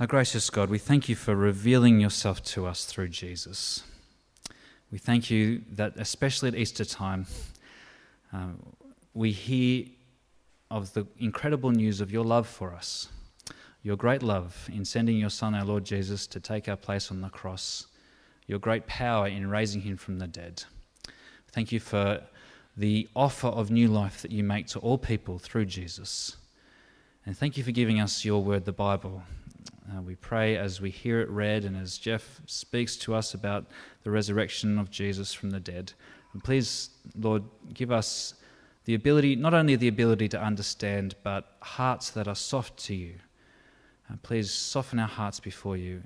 Our gracious God, we thank you for revealing yourself to us through Jesus. We thank you that, especially at Easter time, uh, we hear of the incredible news of your love for us, your great love in sending your Son, our Lord Jesus, to take our place on the cross, your great power in raising him from the dead. Thank you for the offer of new life that you make to all people through Jesus. And thank you for giving us your word, the Bible. Uh, we pray as we hear it read and as Jeff speaks to us about the resurrection of Jesus from the dead. And please, Lord, give us the ability, not only the ability to understand, but hearts that are soft to you. Uh, please soften our hearts before you.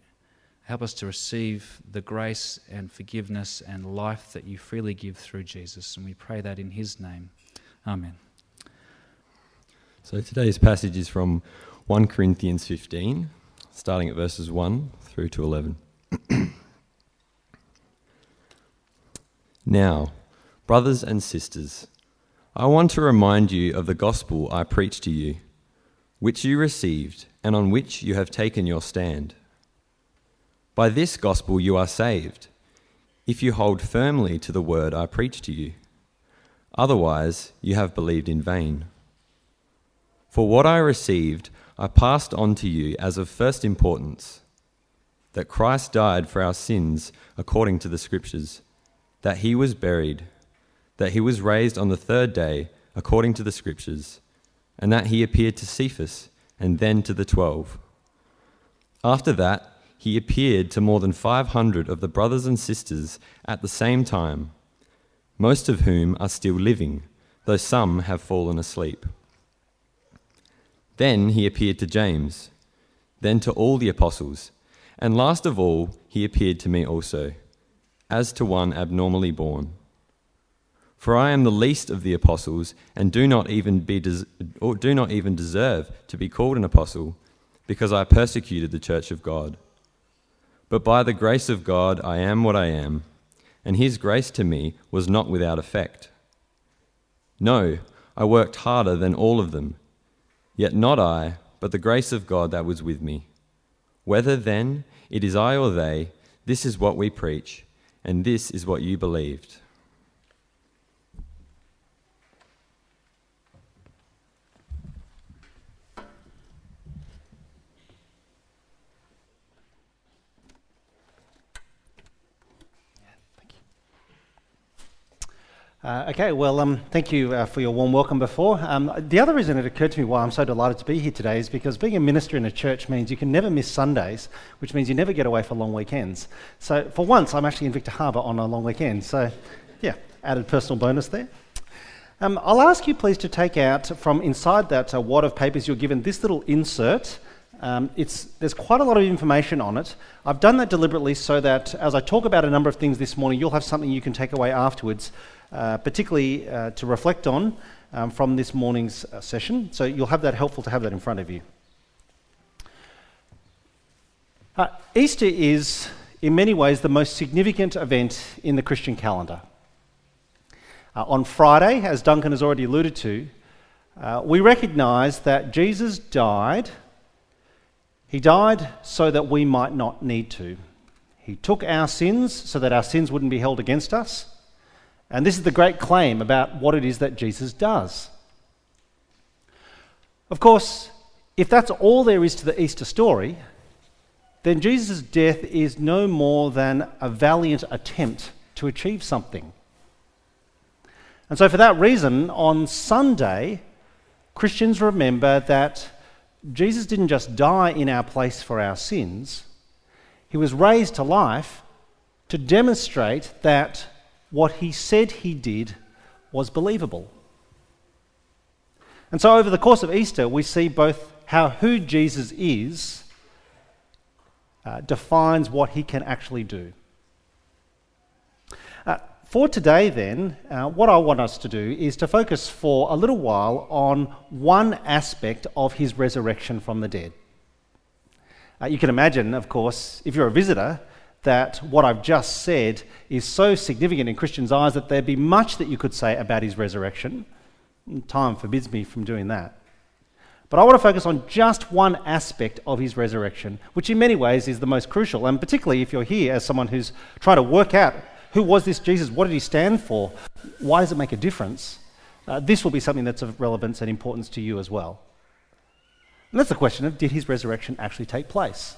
Help us to receive the grace and forgiveness and life that you freely give through Jesus. And we pray that in his name. Amen. So today's passage is from 1 Corinthians 15, starting at verses 1 through to 11. now, brothers and sisters, I want to remind you of the gospel I preached to you, which you received and on which you have taken your stand. By this gospel you are saved, if you hold firmly to the word I preached to you. Otherwise, you have believed in vain. For what I received, I passed on to you as of first importance that Christ died for our sins according to the Scriptures, that he was buried, that he was raised on the third day according to the Scriptures, and that he appeared to Cephas and then to the twelve. After that, he appeared to more than 500 of the brothers and sisters at the same time, most of whom are still living, though some have fallen asleep. Then he appeared to James, then to all the apostles, and last of all, he appeared to me also, as to one abnormally born. For I am the least of the apostles, and do not even, be des- or do not even deserve to be called an apostle, because I persecuted the church of God. But by the grace of God I am what I am, and his grace to me was not without effect. No, I worked harder than all of them Yet not I, but the grace of God that was with me. Whether then it is I or they, this is what we preach, and this is what you believed. Uh, okay, well, um, thank you uh, for your warm welcome before. Um, the other reason it occurred to me why I'm so delighted to be here today is because being a minister in a church means you can never miss Sundays, which means you never get away for long weekends. So, for once, I'm actually in Victor Harbor on a long weekend. So, yeah, added personal bonus there. Um, I'll ask you, please, to take out from inside that uh, wad of papers you're given this little insert. Um, there's quite a lot of information on it. I've done that deliberately so that as I talk about a number of things this morning, you'll have something you can take away afterwards uh, particularly uh, to reflect on um, from this morning's uh, session. So you'll have that helpful to have that in front of you. Uh, Easter is, in many ways, the most significant event in the Christian calendar. Uh, on Friday, as Duncan has already alluded to, we recognise that Jesus died. He died so that we might not need to. He took our sins so that our sins wouldn't be held against us. And this is the great claim about what it is that Jesus does. Of course, if that's all there is to the Easter story, then Jesus' death is no more than a valiant attempt to achieve something. And so, for that reason, on Sunday, Christians remember that Jesus didn't just die in our place for our sins, he was raised to life to demonstrate that what he said he did was believable. And so, over the course of Easter, we see both how who Jesus is uh, defines what he can actually do. Uh, for today, then, uh, what I want us to do is to focus for a little while on one aspect of his resurrection from the dead. Uh, you can imagine, of course, if you're a visitor, that what I've just said is so significant in Christians' eyes that there'd be much that you could say about his resurrection. Time forbids me from doing that. But I want to focus on just one aspect of his resurrection, which in many ways is the most crucial, and particularly if you're here as someone who's trying to work out who was this Jesus, what did he stand for, why does it make a difference, uh, this will be something that's of relevance and importance to you as well. And that's the question of did his resurrection actually take place?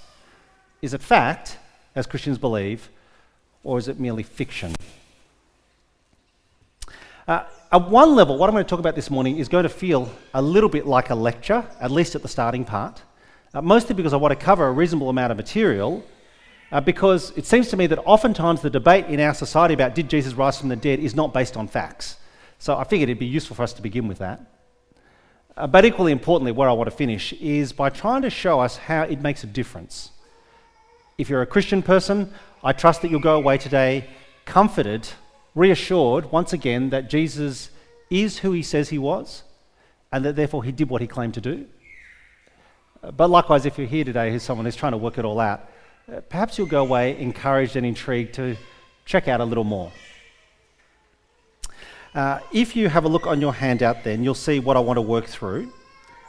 Is it fact, as Christians believe, or is it merely fiction? Uh, at one level, what I'm going to talk about this morning is going to feel a little bit like a lecture, at least at the starting part, uh, mostly because I want to cover a reasonable amount of material. Uh, because it seems to me that oftentimes the debate in our society about did Jesus rise from the dead is not based on facts. So I figured it'd be useful for us to begin with that. Uh, but equally importantly, where I want to finish is by trying to show us how it makes a difference. If you're a Christian person, I trust that you'll go away today comforted reassured once again that Jesus is who he says he was and that therefore he did what he claimed to do. But likewise, if you're here today as someone who's trying to work it all out, uh, perhaps you'll go away encouraged and intrigued to check out a little more. Uh, if you have a look on your handout, then you'll see what I want to work through.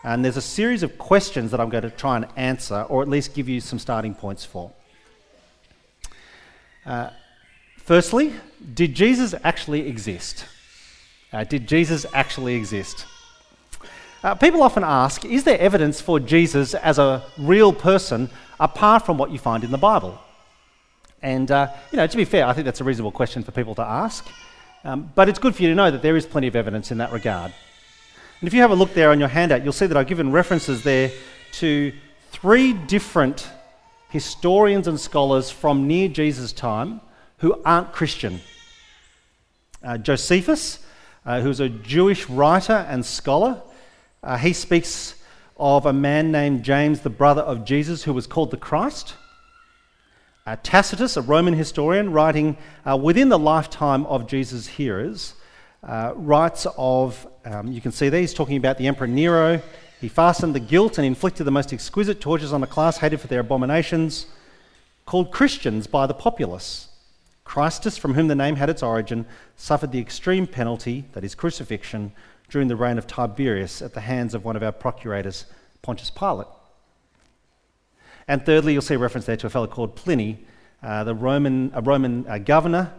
And there's a series of questions that I'm going to try and answer, or at least give you some starting points for. Uh, Firstly, did Jesus actually exist? Uh, did Jesus actually exist? Uh, people often ask Is there evidence for Jesus as a real person apart from what you find in the Bible? And, uh, you know, to be fair, I think that's a reasonable question for people to ask. Um, but it's good for you to know that there is plenty of evidence in that regard. And if you have a look there on your handout, you'll see that I've given references there to three different historians and scholars from near Jesus' time who aren't Christian. Uh, Josephus, uh, who's a Jewish writer and scholar, uh, he speaks of a man named James, the brother of Jesus, who was called the Christ. Uh, Tacitus, a Roman historian, writing uh, within the lifetime of Jesus' hearers, uh, writes of, um, you can see there, he's talking about the Emperor Nero. He fastened the guilt and inflicted the most exquisite tortures on a class hated for their abominations, called Christians by the populace. Christus, from whom the name had its origin, suffered the extreme penalty, that is, crucifixion, during the reign of Tiberius at the hands of one of our procurators, Pontius Pilate. And thirdly, you'll see a reference there to a fellow called Pliny, uh, the Roman, a Roman uh, governor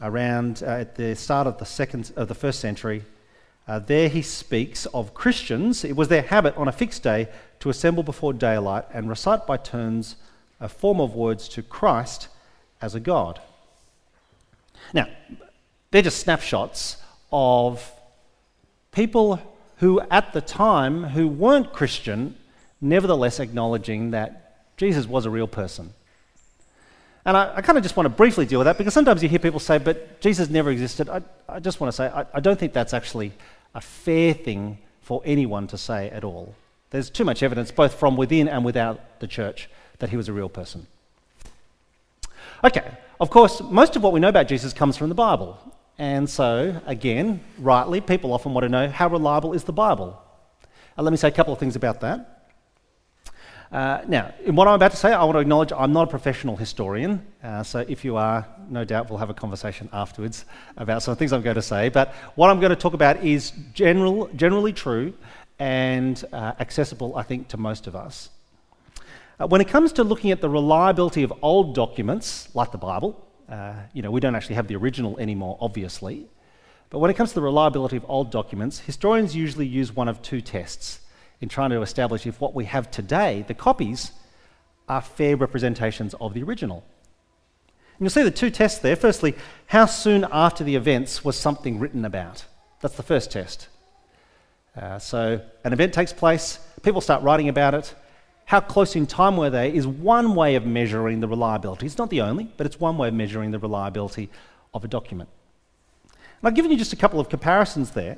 around uh, at the start of the, second, of the first century. Uh, there he speaks of Christians. It was their habit on a fixed day to assemble before daylight and recite by turns a form of words to Christ as a God. Now, they're just snapshots of people who, at the time, who weren't Christian, nevertheless acknowledging that Jesus was a real person. And I, I kind of just want to briefly deal with that because sometimes you hear people say, but Jesus never existed. I, I just want to say, I, I don't think that's actually a fair thing for anyone to say at all. There's too much evidence, both from within and without the church, that he was a real person. Okay, of course, most of what we know about Jesus comes from the Bible. And so, again, rightly, people often want to know how reliable is the Bible? Uh, let me say a couple of things about that. Uh, now, in what I'm about to say, I want to acknowledge I'm not a professional historian. Uh, so, if you are, no doubt we'll have a conversation afterwards about some things I'm going to say. But what I'm going to talk about is general, generally true and uh, accessible, I think, to most of us. Uh, when it comes to looking at the reliability of old documents, like the Bible, uh, you know, we don't actually have the original anymore, obviously. But when it comes to the reliability of old documents, historians usually use one of two tests in trying to establish if what we have today, the copies, are fair representations of the original. And you'll see the two tests there. Firstly, how soon after the events was something written about? That's the first test. Uh, so, an event takes place, people start writing about it, how close in time were they is one way of measuring the reliability. It's not the only, but it's one way of measuring the reliability of a document. And I've given you just a couple of comparisons there.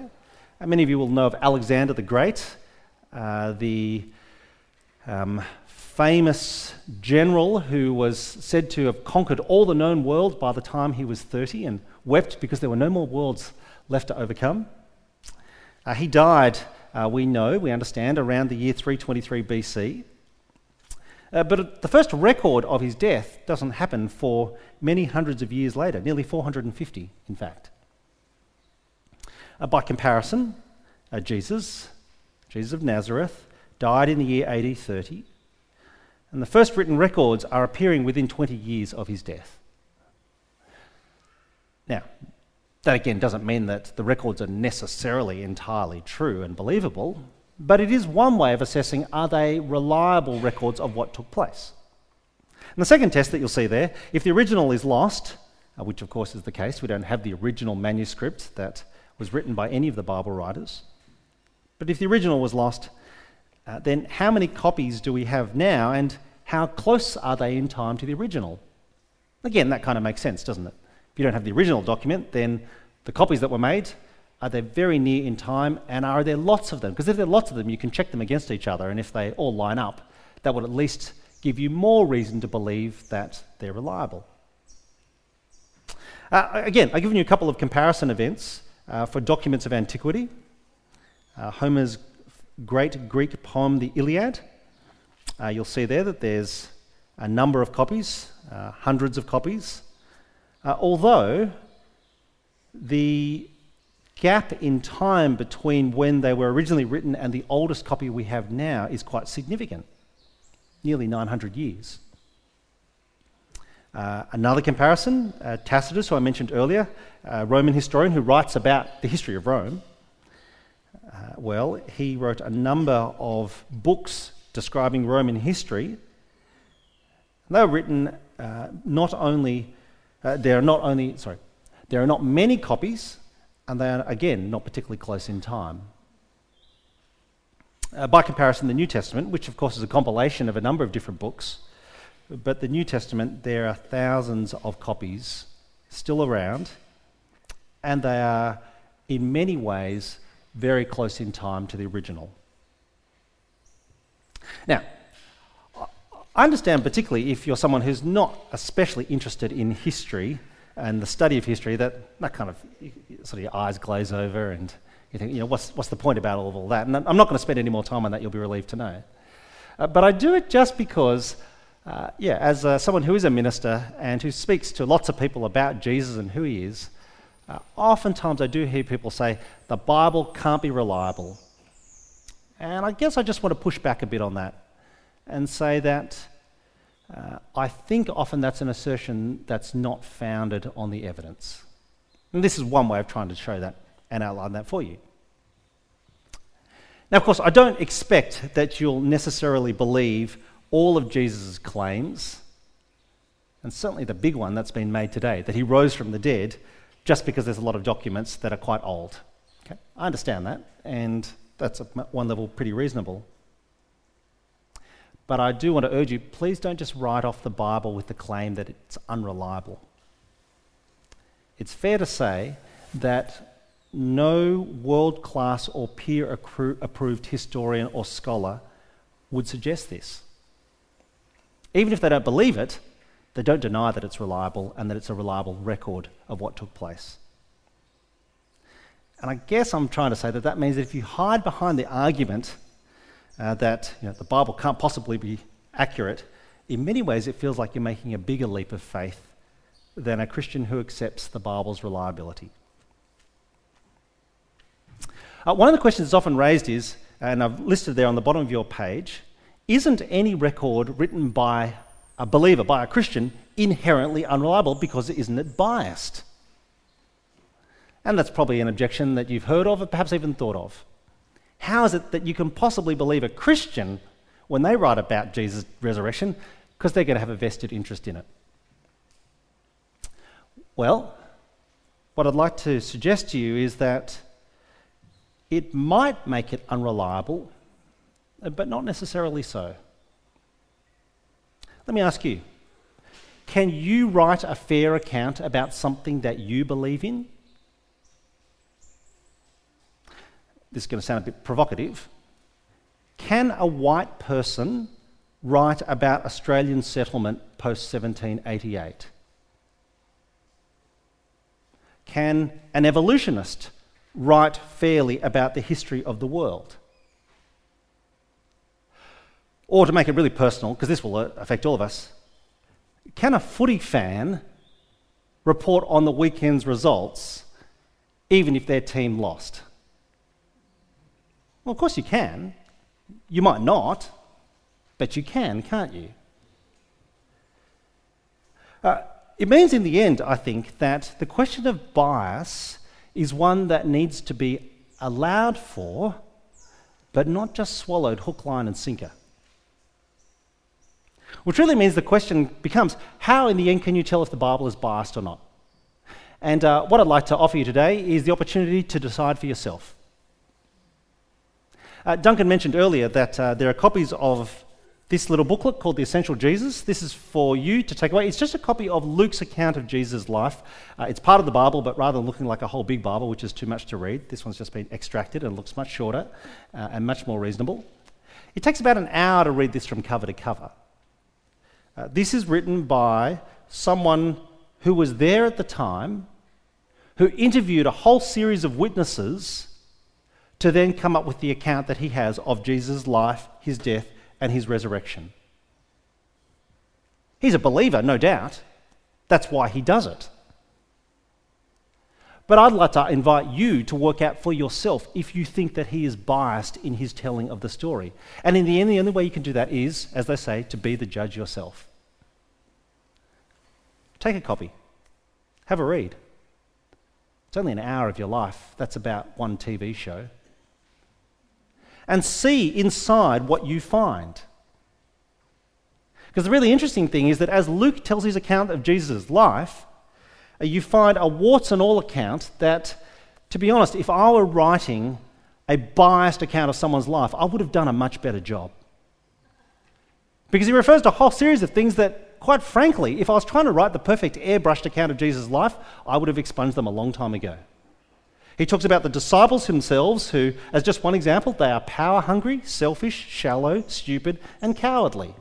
Uh, many of you will know of Alexander the Great, uh, the um, famous general who was said to have conquered all the known world by the time he was 30 and wept because there were no more worlds left to overcome. Uh, he died, uh, we know, we understand, around the year 323 BC. Uh, but the first record of his death doesn't happen for many hundreds of years later, nearly 450, in fact. Uh, by comparison, uh, Jesus, Jesus of Nazareth, died in the year AD 30, and the first written records are appearing within 20 years of his death. Now, that again doesn't mean that the records are necessarily entirely true and believable, but it is one way of assessing are they reliable records of what took place. And the second test that you'll see there, if the original is lost, uh, which of course is the case, we don't have the original manuscript that was written by any of the Bible writers, but if the original was lost, uh, then how many copies do we have now and how close are they in time to the original? Again, that kind of makes sense, doesn't it? If you don't have the original document, then the copies that were made, are they very near in time and are there lots of them? Because if there are lots of them, you can check them against each other, and if they all line up, that would at least give you more reason to believe that they're reliable. Uh, again, I've given you a couple of comparison events uh, for documents of antiquity. Uh, Homer's great Greek poem, the Iliad. Uh, you'll see there that there's a number of copies, uh, hundreds of copies. Uh, although the gap in time between when they were originally written and the oldest copy we have now is quite significant nearly 900 years. Uh, another comparison uh, Tacitus, who I mentioned earlier, a Roman historian who writes about the history of Rome. Uh, well, he wrote a number of books describing Roman history. They were written uh, not only, uh, there are not only, sorry, there are not many copies, and they are, again, not particularly close in time. Uh, by comparison, the New Testament, which of course is a compilation of a number of different books, but the New Testament, there are thousands of copies still around, and they are in many ways very close in time to the original. Now, I understand particularly if you're someone who's not especially interested in history and the study of history, that, that kind of sort of your eyes glaze over and you think, you know, what's, what's the point about all of all that? And I'm not going to spend any more time on that, you'll be relieved to know. Uh, but I do it just because, uh, yeah, as uh, someone who is a minister and who speaks to lots of people about Jesus and who he is, uh, oftentimes I do hear people say, the Bible can't be reliable. And I guess I just want to push back a bit on that and say that uh, I think often that's an assertion that's not founded on the evidence. And this is one way of trying to show that and outline that for you. Now, of course, I don't expect that you'll necessarily believe all of Jesus' claims, and certainly the big one that's been made today, that he rose from the dead, just because there's a lot of documents that are quite old. Okay? I understand that, and that's at one level pretty reasonable. But I do want to urge you please don't just write off the Bible with the claim that it's unreliable. It's fair to say that no world class or peer approved historian or scholar would suggest this. Even if they don't believe it, they don't deny that it's reliable and that it's a reliable record of what took place. And I guess I'm trying to say that that means that if you hide behind the argument uh, that you know, the Bible can't possibly be accurate, in many ways it feels like you're making a bigger leap of faith than a Christian who accepts the Bible's reliability. Uh, one of the questions that's often raised is, and I've listed there on the bottom of your page, isn't any record written by a believer, by a Christian, inherently unreliable because isn't it biased? And that's probably an objection that you've heard of or perhaps even thought of. How is it that you can possibly believe a Christian when they write about Jesus' resurrection? Because they're going to have a vested interest in it. Well, what I'd like to suggest to you is that it might make it unreliable, but not necessarily so. Let me ask you can you write a fair account about something that you believe in? this is going to sound a bit provocative. Can a white person write about Australian settlement post 1788? Can an evolutionist write fairly about the history of the world? Or to make it really personal, because this will affect all of us, can a footy fan report on the weekend's results even if their team lost? Well, of course you can, You might not, but you can, can't you? Uh, it means, in the end, I think, that the question of bias is one that needs to be allowed for, but not just swallowed hook, line, and sinker. Which really means the question becomes how, in the end, can you tell if the Bible is biased or not? And uh, what I'd like to offer you today is the opportunity to decide for yourself. Uh, Duncan mentioned earlier that uh, there are copies of this little booklet called The Essential Jesus. This is for you to take away. It's just a copy of Luke's account of Jesus' life. Uh, it's part of the Bible, but rather than looking like a whole big Bible, which is too much to read, this one's just been extracted and looks much shorter uh, and much more reasonable. It takes about an hour to read this from cover to cover. Uh, this is written by someone who was there at the time, who interviewed a whole series of witnesses to then come up with the account that he has of Jesus' life, his death, and his resurrection. He's a believer, no doubt. That's why he does it. But I'd like to invite you to work out for yourself if you think that he is biased in his telling of the story. And in the end, the only way you can do that is, as they say, to be the judge yourself. Take a copy, have a read. It's only an hour of your life. That's about one TV show and see inside what you find. Because the really interesting thing is that as Luke tells his account of Jesus' life, Uh, you find a warts and all account that, to be honest, if I were writing a biased account of someone's life, I would have done a much better job. Because he refers to a whole series of things that, quite frankly, if I was trying to write the perfect airbrushed account of Jesus' life, I would have expunged them a long time ago. He talks about the disciples themselves, who, as just one example, they are power hungry, selfish, shallow, stupid, and cowardly.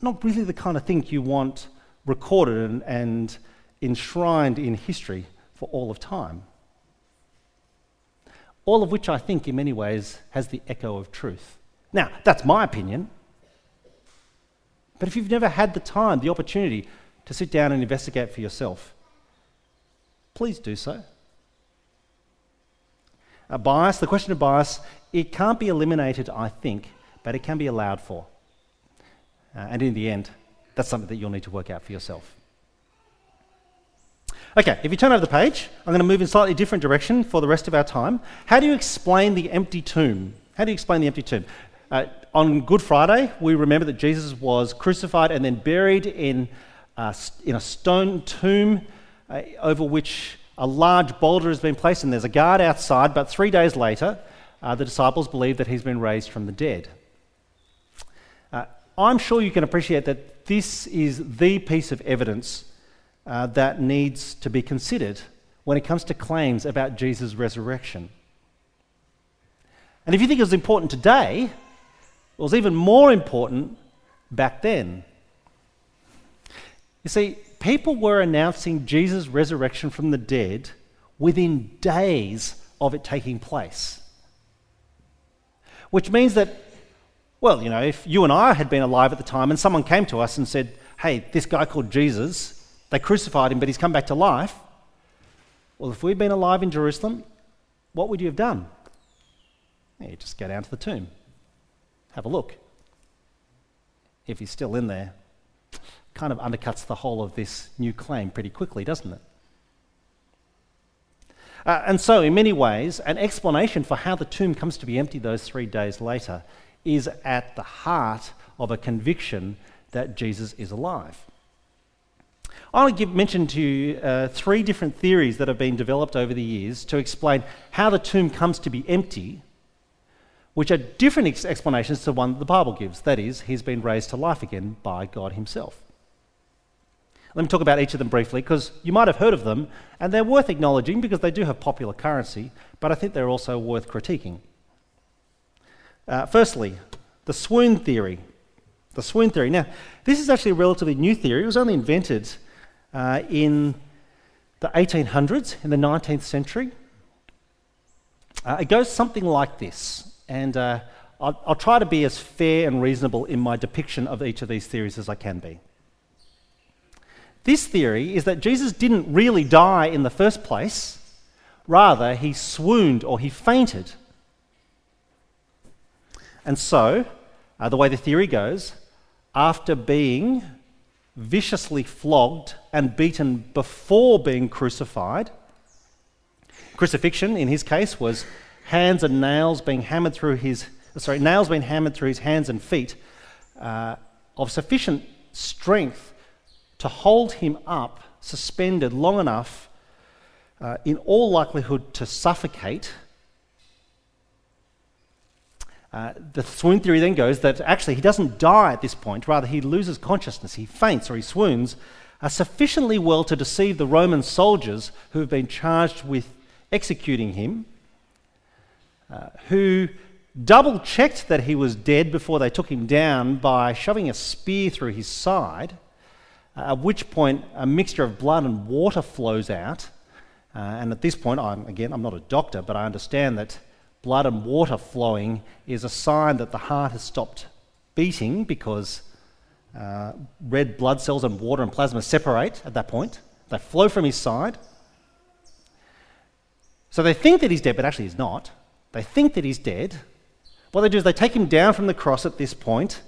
Not really the kind of thing you want recorded and, and enshrined in history for all of time. All of which I think, in many ways, has the echo of truth. Now, that's my opinion. But if you've never had the time, the opportunity to sit down and investigate for yourself, please do so. A bias, the question of bias, it can't be eliminated, I think, but it can be allowed for. Uh, and in the end, that's something that you'll need to work out for yourself. Okay, if you turn over the page, I'm going to move in slightly different direction for the rest of our time. How do you explain the empty tomb? How do you explain the empty tomb? Uh, on Good Friday, we remember that Jesus was crucified and then buried in, uh, in a stone tomb uh, over which a large boulder has been placed and there's a guard outside, but three days later, uh, the disciples believe that he's been raised from the dead. Uh, I'm sure you can appreciate that this is the piece of evidence uh, that needs to be considered when it comes to claims about Jesus' resurrection. And if you think it was important today, it was even more important back then. You see, people were announcing Jesus' resurrection from the dead within days of it taking place. Which means that, well, you know, if you and I had been alive at the time and someone came to us and said, hey, this guy called Jesus, they crucified him, but he's come back to life. Well, if we'd been alive in Jerusalem, what would you have done? Yeah, you just go down to the tomb, have a look. If he's still in there, kind of undercuts the whole of this new claim pretty quickly, doesn't it? Uh, and so, in many ways, an explanation for how the tomb comes to be empty those three days later is at the heart of a conviction that Jesus is alive. I want to give, mention to you uh, three different theories that have been developed over the years to explain how the tomb comes to be empty, which are different ex- explanations to one that the Bible gives. That is, he's been raised to life again by God himself. Let me talk about each of them briefly because you might have heard of them and they're worth acknowledging because they do have popular currency, but I think they're also worth critiquing. Uh, firstly, the swoon theory. The swoon theory. Now, this is actually a relatively new theory. It was only invented uh, in the 1800s, in the 19th century. Uh, it goes something like this, and uh, I'll, I'll try to be as fair and reasonable in my depiction of each of these theories as I can be. This theory is that Jesus didn't really die in the first place, rather, he swooned or he fainted. And so, uh, the way the theory goes, after being viciously flogged and beaten before being crucified, crucifixion in his case was hands and nails being hammered through his sorry nails being hammered through his hands and feet uh, of sufficient strength to hold him up suspended long enough uh, in all likelihood to suffocate uh, the swoon theory then goes that actually he doesn't die at this point, rather, he loses consciousness, he faints or he swoons, uh, sufficiently well to deceive the Roman soldiers who have been charged with executing him, uh, who double checked that he was dead before they took him down by shoving a spear through his side, uh, at which point a mixture of blood and water flows out. Uh, and at this point, I'm, again, I'm not a doctor, but I understand that blood and water flowing is a sign that the heart has stopped beating because uh, red blood cells and water and plasma separate at that point. They flow from his side. So they think that he's dead, but actually he's not. They think that he's dead. What they do is they take him down from the cross at this point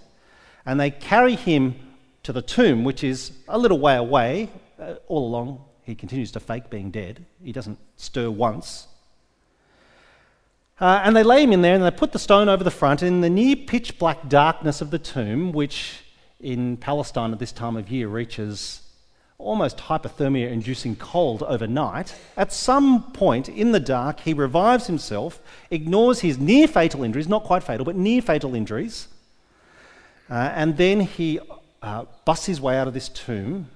and they carry him to the tomb, which is a little way away. Uh, all along, he continues to fake being dead. He doesn't stir once. Uh, and they lay him in there and they put the stone over the front. And in the near pitch black darkness of the tomb, which in Palestine at this time of year reaches almost hypothermia inducing cold overnight, at some point in the dark, he revives himself, ignores his near fatal injuries, not quite fatal, but near fatal injuries, uh, and then he uh, busts his way out of this tomb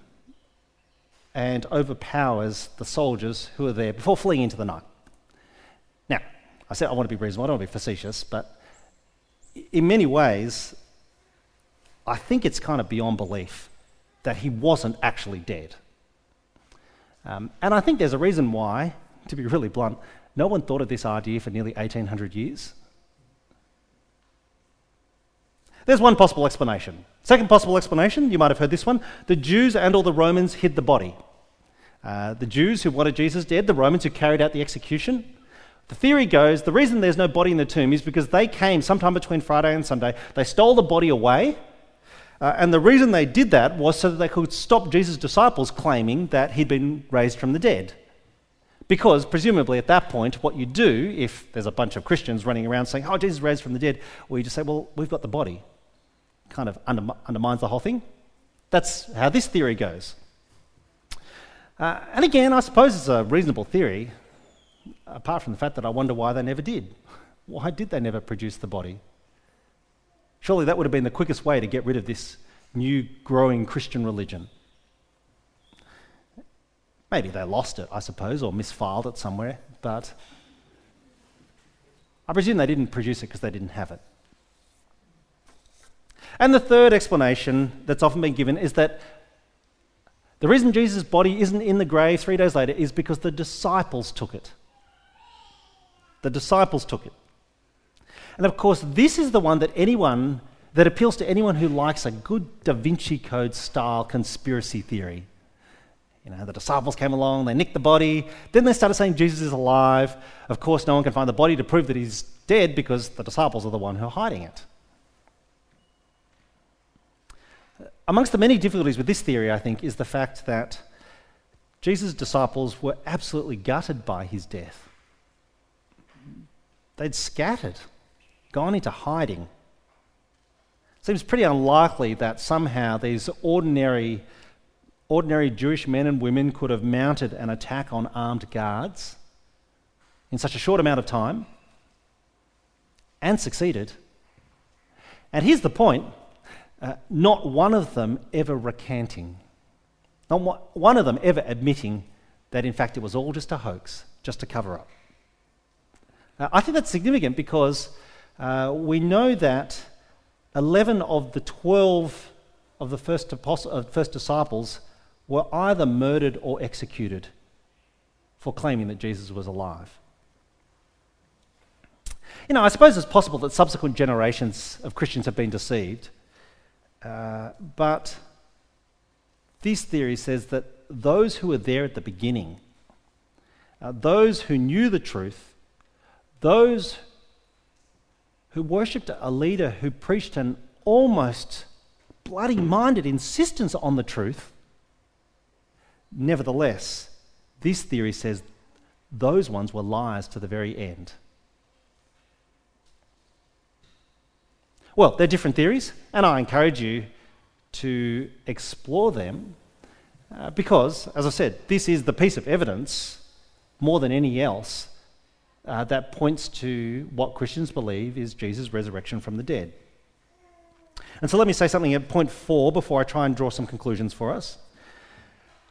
and overpowers the soldiers who are there before fleeing into the night. I said I want to be reasonable, I don't want to be facetious, but in many ways, I think it's kind of beyond belief that he wasn't actually dead. Um, and I think there's a reason why, to be really blunt, no one thought of this idea for nearly 1800 years. There's one possible explanation. Second possible explanation, you might have heard this one the Jews and all the Romans hid the body. Uh, the Jews who wanted Jesus dead, the Romans who carried out the execution, the theory goes the reason there's no body in the tomb is because they came sometime between Friday and Sunday, they stole the body away, uh, and the reason they did that was so that they could stop Jesus' disciples claiming that he'd been raised from the dead. Because presumably at that point, what you do, if there's a bunch of Christians running around saying, oh, Jesus raised from the dead, well, you just say, well, we've got the body. Kind of undermines the whole thing. That's how this theory goes. Uh, and again, I suppose it's a reasonable theory apart from the fact that I wonder why they never did. Why did they never produce the body? Surely that would have been the quickest way to get rid of this new growing Christian religion. Maybe they lost it, I suppose, or misfiled it somewhere, but I presume they didn't produce it because they didn't have it. And the third explanation that's often been given is that the reason Jesus' body isn't in the grave three days later is because the disciples took it. The disciples took it. And of course, this is the one that anyone that appeals to anyone who likes a good Da Vinci Code style conspiracy theory. You know, the disciples came along, they nicked the body, then they started saying Jesus is alive. Of course, no one can find the body to prove that he's dead because the disciples are the one who are hiding it. Amongst the many difficulties with this theory, I think, is the fact that Jesus' disciples were absolutely gutted by his death. They'd scattered, gone into hiding. Seems pretty unlikely that somehow these ordinary, ordinary Jewish men and women could have mounted an attack on armed guards in such a short amount of time and succeeded. And here's the point uh, not one of them ever recanting, not one of them ever admitting that in fact it was all just a hoax, just a cover up. Uh, I think that's significant because uh, we know that 11 of the 12 of the first, apostle, uh, first disciples were either murdered or executed for claiming that Jesus was alive. You know, I suppose it's possible that subsequent generations of Christians have been deceived, uh, but this theory says that those who were there at the beginning, uh, those who knew the truth, those who worshipped a leader who preached an almost bloody minded insistence on the truth. Nevertheless, this theory says those ones were liars to the very end. Well, they're different theories, and I encourage you to explore them uh, because, as I said, this is the piece of evidence more than any else uh, that points to what Christians believe is Jesus' resurrection from the dead. And so let me say something at point four before I try and draw some conclusions for us.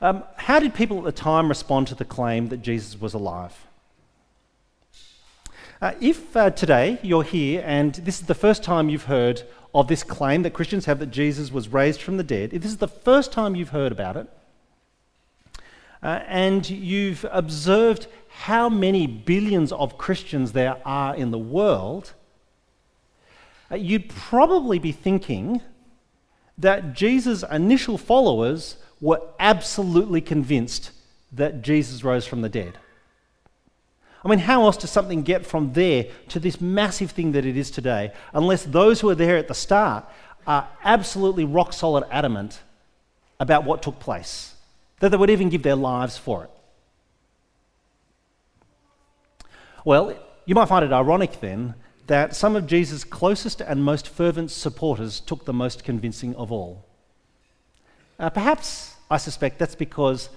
Um, how did people at the time respond to the claim that Jesus was alive? Uh, if uh, today you're here and this is the first time you've heard of this claim that Christians have that Jesus was raised from the dead, if this is the first time you've heard about it, uh, and you've observed how many billions of Christians there are in the world, uh, you'd probably be thinking that Jesus' initial followers were absolutely convinced that Jesus rose from the dead. I mean, how else does something get from there to this massive thing that it is today, unless those who are there at the start are absolutely rock solid adamant about what took place, that they would even give their lives for it? Well, you might find it ironic then that some of Jesus' closest and most fervent supporters took the most convincing of all. Uh, perhaps, I suspect, that's because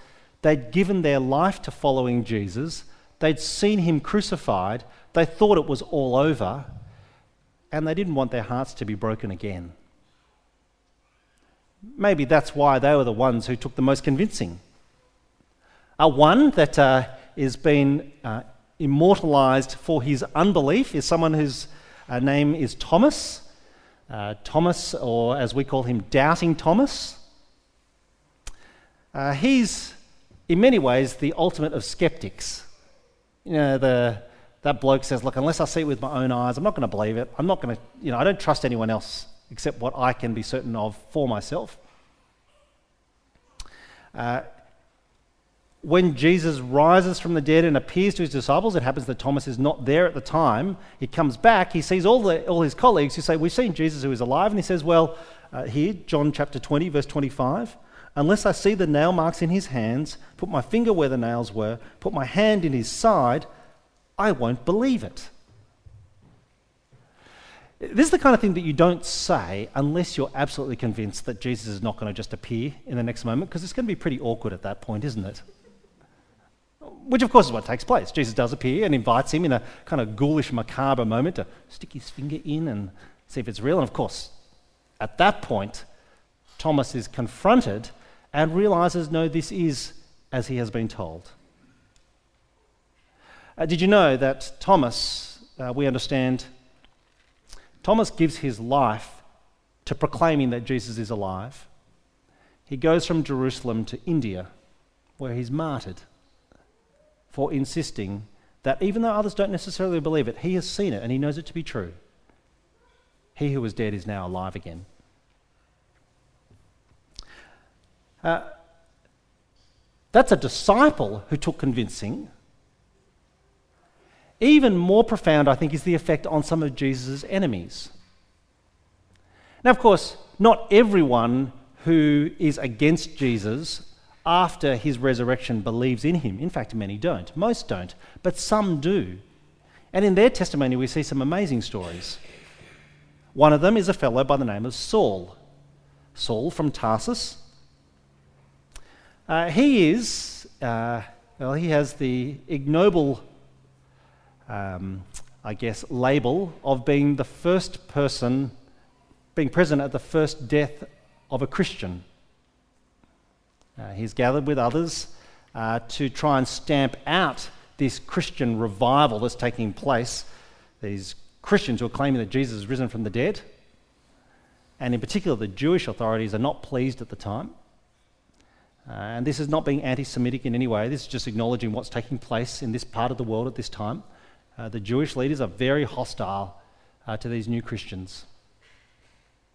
they'd given their life to following Jesus, they'd seen him crucified, they thought it was all over, and they didn't want their hearts to be broken again. Maybe that's why they were the ones who took the most convincing. Uh, one that uh, is being uh, immortalized for his unbelief is someone whose uh, name is Thomas. Uh, Thomas, or as we call him, Doubting Thomas. Uh, he's, in many ways, the ultimate of skeptics. You know, the, that bloke says, Look, unless I see it with my own eyes, I'm not going to believe it. I'm not going to, you know, I don't trust anyone else except what I can be certain of for myself. Uh, when Jesus rises from the dead and appears to his disciples, it happens that Thomas is not there at the time. He comes back, he sees all, the, all his colleagues who say, We've seen Jesus who is alive. And he says, Well, uh, here, John chapter 20, verse 25, unless I see the nail marks in his hands, put my finger where the nails were, put my hand in his side, I won't believe it. This is the kind of thing that you don't say unless you're absolutely convinced that Jesus is not going to just appear in the next moment, because it's going to be pretty awkward at that point, isn't it? Which, of course, is what takes place. Jesus does appear and invites him in a kind of ghoulish, macabre moment to stick his finger in and see if it's real. And, of course, at that point, Thomas is confronted and realizes, no, this is as he has been told. Uh, did you know that Thomas, uh, we understand, Thomas gives his life to proclaiming that Jesus is alive? He goes from Jerusalem to India, where he's martyred for insisting that even though others don't necessarily believe it, he has seen it and he knows it to be true. He who was dead is now alive again. Uh, that's a disciple who took convincing. Even more profound, I think, is the effect on some of Jesus' enemies. Now, of course, not everyone who is against Jesus after his resurrection believes in him. In fact, many don't. Most don't, but some do. And in their testimony, we see some amazing stories. One of them is a fellow by the name of Saul. Saul from Tarsus. Uh, he is, uh, well, he has the ignoble, um, I guess, label of being the first person, being present at the first death of a Christian. Uh, he's gathered with others uh, to try and stamp out this Christian revival that's taking place. These Christians who are claiming that Jesus has risen from the dead. And in particular, the Jewish authorities are not pleased at the time. Uh, and this is not being anti Semitic in any way, this is just acknowledging what's taking place in this part of the world at this time. Uh, the Jewish leaders are very hostile uh, to these new Christians.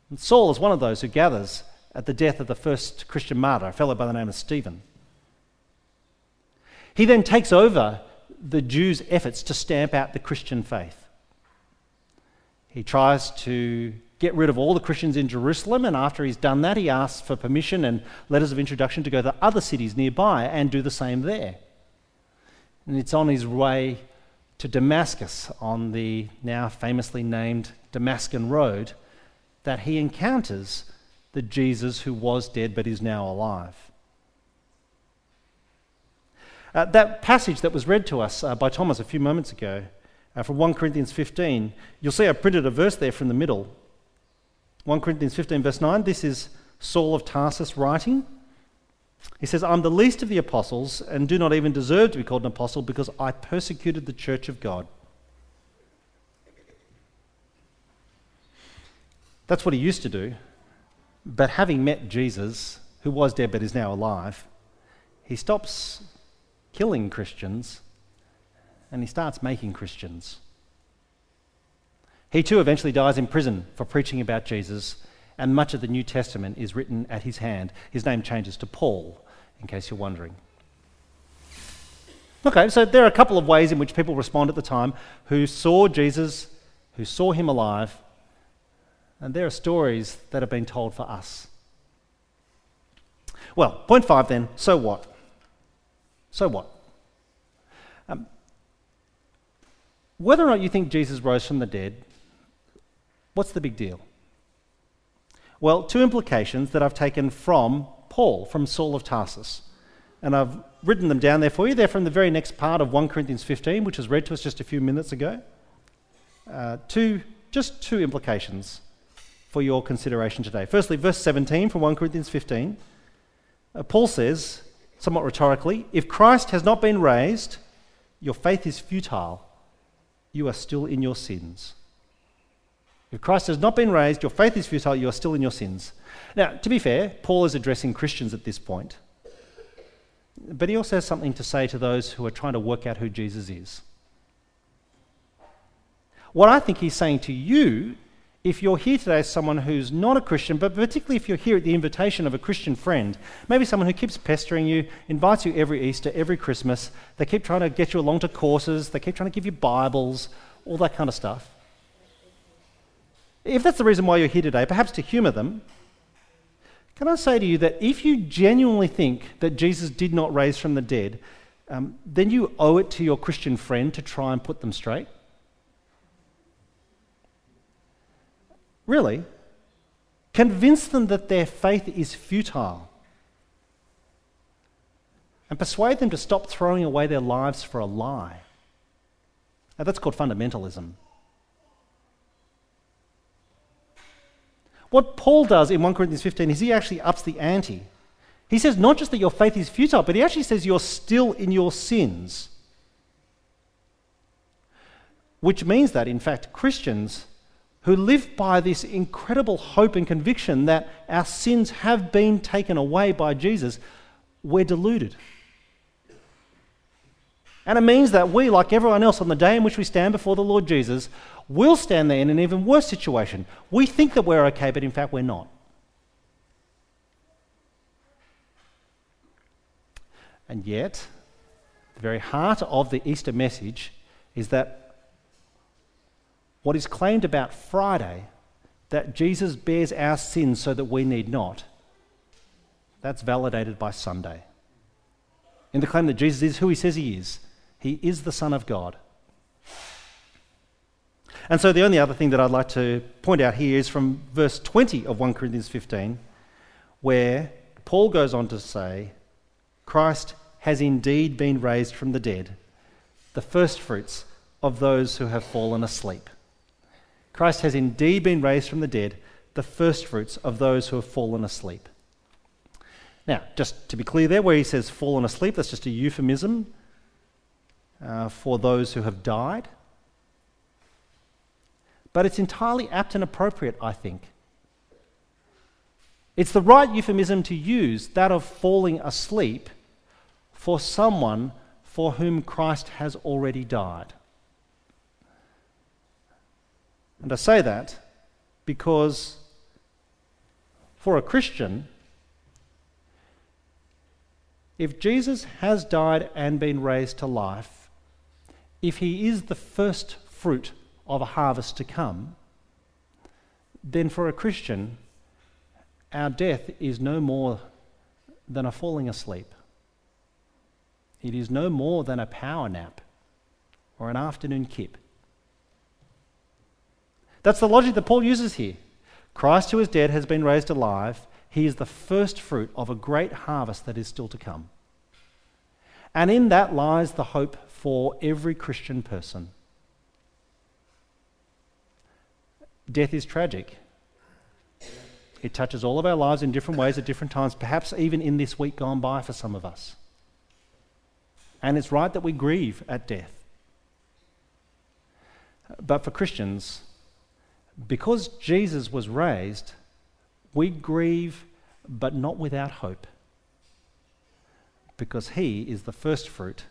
And Saul is one of those who gathers at the death of the first Christian martyr, a fellow by the name of Stephen. He then takes over the Jews' efforts to stamp out the Christian faith. He tries to get rid of all the Christians in Jerusalem, and after he's done that, he asks for permission and letters of introduction to go to other cities nearby and do the same there. And it's on his way to Damascus on the now famously named Damascus Road that he encounters the Jesus who was dead but is now alive. Uh, that passage that was read to us uh, by Thomas a few moments ago uh, from 1 Corinthians 15, you'll see I printed a verse there from the middle. 1 Corinthians 15, verse 9. This is Saul of Tarsus writing. He says, I'm the least of the apostles and do not even deserve to be called an apostle because I persecuted the church of God. That's what he used to do. But having met Jesus, who was dead but is now alive, he stops killing Christians and he starts making Christians. He too eventually dies in prison for preaching about Jesus, and much of the New Testament is written at his hand. His name changes to Paul, in case you're wondering. Okay, so there are a couple of ways in which people respond at the time who saw Jesus, who saw him alive, and there are stories that have been told for us. Well, point five then so what? So what? Um, whether or not you think Jesus rose from the dead, what's the big deal? Well, two implications that I've taken from Paul, from Saul of Tarsus. And I've written them down there for you. They're from the very next part of 1 Corinthians 15, which was read to us just a few minutes ago. Uh, two, just two implications for your consideration today. Firstly, verse 17 from 1 Corinthians 15. Uh, Paul says, somewhat rhetorically, if Christ has not been raised, your faith is futile. You are still in your sins. If Christ has not been raised, your faith is futile. You are still in your sins. Now, to be fair, Paul is addressing Christians at this point. But he also has something to say to those who are trying to work out who Jesus is. What I think he's saying to you if you're here today as someone who's not a Christian, but particularly if you're here at the invitation of a Christian friend, maybe someone who keeps pestering you, invites you every Easter, every Christmas, they keep trying to get you along to courses, they keep trying to give you Bibles, all that kind of stuff. If that's the reason why you're here today, perhaps to humour them, can I say to you that if you genuinely think that Jesus did not raise from the dead, um, then you owe it to your Christian friend to try and put them straight? Really? Convince them that their faith is futile. And persuade them to stop throwing away their lives for a lie. Now, that's called fundamentalism. What Paul does in 1 Corinthians 15 is he actually ups the ante. He says not just that your faith is futile, but he actually says you're still in your sins. Which means that, in fact, Christians who live by this incredible hope and conviction that our sins have been taken away by Jesus, we're deluded. And it means that we, like everyone else, on the day in which we stand before the Lord Jesus, will stand there in an even worse situation. We think that we're okay, but in fact, we're not. And yet, the very heart of the Easter message is that what is claimed about Friday, that Jesus bears our sins so that we need not, that's validated by Sunday. In the claim that Jesus is who he says he is, he is the Son of God. And so the only other thing that I'd like to point out here is from verse 20 of 1 Corinthians 15, where Paul goes on to say, Christ has indeed been raised from the dead, the firstfruits of those who have fallen asleep. Christ has indeed been raised from the dead, the firstfruits of those who have fallen asleep. Now, just to be clear there, where he says fallen asleep, that's just a euphemism uh, for those who have died. But it's entirely apt and appropriate, I think. It's the right euphemism to use, that of falling asleep, for someone for whom Christ has already died. And I say that because for a Christian, if Jesus has died and been raised to life, if he is the first fruit of a harvest to come, then for a Christian, our death is no more than a falling asleep. It is no more than a power nap or an afternoon kip. That's the logic that Paul uses here. Christ, who is dead, has been raised alive. He is the first fruit of a great harvest that is still to come. And in that lies the hope for every Christian person. Death is tragic. It touches all of our lives in different ways at different times, perhaps even in this week gone by for some of us. And it's right that we grieve at death. But for Christians, because Jesus was raised, we grieve, but not without hope. Because he is the first fruit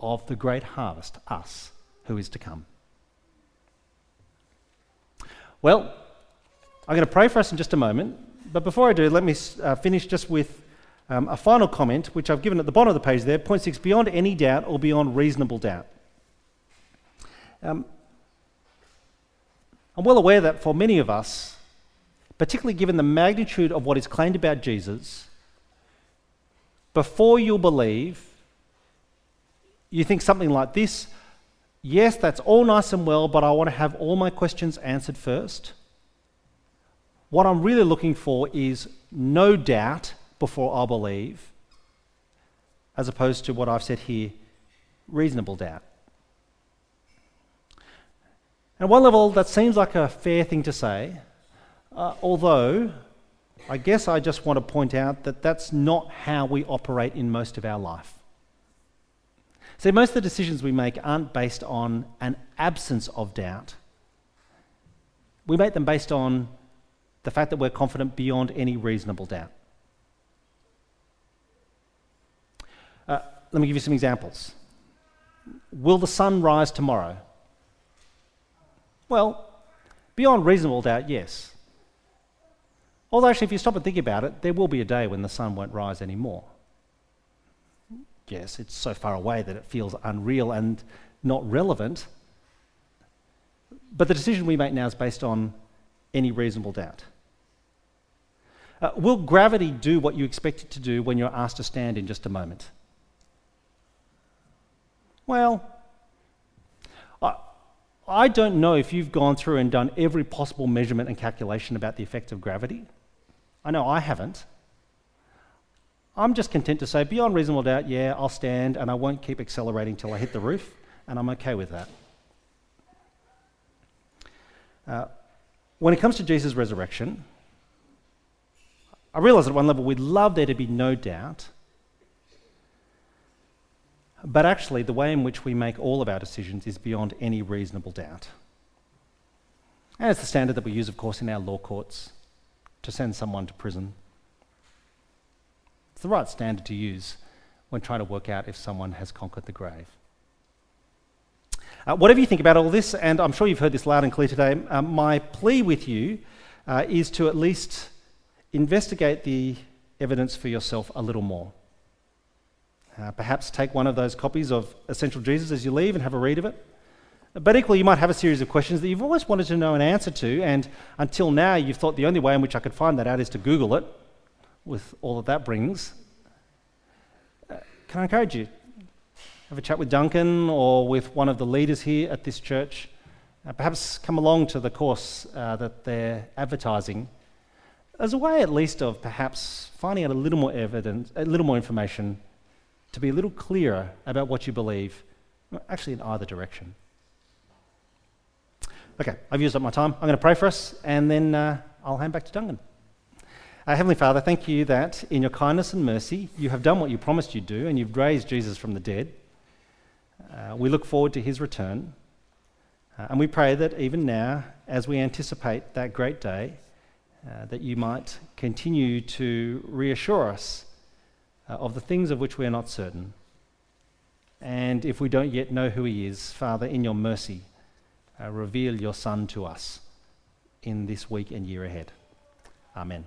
of the great harvest, us, who is to come. Well, I'm going to pray for us in just a moment, but before I do, let me uh, finish just with um, a final comment, which I've given at the bottom of the page there. Point six beyond any doubt or beyond reasonable doubt. Um, I'm well aware that for many of us, particularly given the magnitude of what is claimed about Jesus, before you'll believe, you think something like this Yes, that's all nice and well, but I want to have all my questions answered first. What I'm really looking for is no doubt before I'll believe, as opposed to what I've said here reasonable doubt. At one level, that seems like a fair thing to say, uh, although I guess I just want to point out that that's not how we operate in most of our life. See, most of the decisions we make aren't based on an absence of doubt. We make them based on the fact that we're confident beyond any reasonable doubt. Uh, let me give you some examples. Will the sun rise tomorrow? Well, beyond reasonable doubt, yes. Although, actually, if you stop and think about it, there will be a day when the sun won't rise anymore. Yes, it's so far away that it feels unreal and not relevant. But the decision we make now is based on any reasonable doubt. Uh, will gravity do what you expect it to do when you're asked to stand in just a moment? Well, I don't know if you've gone through and done every possible measurement and calculation about the effect of gravity. I know I haven't. I'm just content to say, beyond reasonable doubt, yeah, I'll stand and I won't keep accelerating till I hit the roof, and I'm okay with that. Uh, when it comes to Jesus' resurrection, I realize at one level we'd love there to be no doubt. But actually, the way in which we make all of our decisions is beyond any reasonable doubt. And it's the standard that we use, of course, in our law courts to send someone to prison. It's the right standard to use when trying to work out if someone has conquered the grave. Uh, whatever you think about all this, and I'm sure you've heard this loud and clear today, um, my plea with you uh, is to at least investigate the evidence for yourself a little more. Uh, perhaps take one of those copies of Essential Jesus as you leave and have a read of it. But equally, you might have a series of questions that you've always wanted to know an answer to, and until now, you've thought the only way in which I could find that out is to Google it, with all that that brings. Uh, can I encourage you? Have a chat with Duncan or with one of the leaders here at this church. Uh, perhaps come along to the course uh, that they're advertising as a way, at least, of perhaps finding out a little more evidence, a little more information to be a little clearer about what you believe, actually, in either direction. Okay, I've used up my time. I'm going to pray for us, and then uh, I'll hand back to Duncan. Uh, Heavenly Father, thank you that in your kindness and mercy, you have done what you promised you'd do, and you've raised Jesus from the dead. Uh, we look forward to his return. Uh, and we pray that even now, as we anticipate that great day, uh, that you might continue to reassure us uh, of the things of which we are not certain. And if we don't yet know who he is, Father, in your mercy, reveal your Son to us in this week and year ahead. Amen.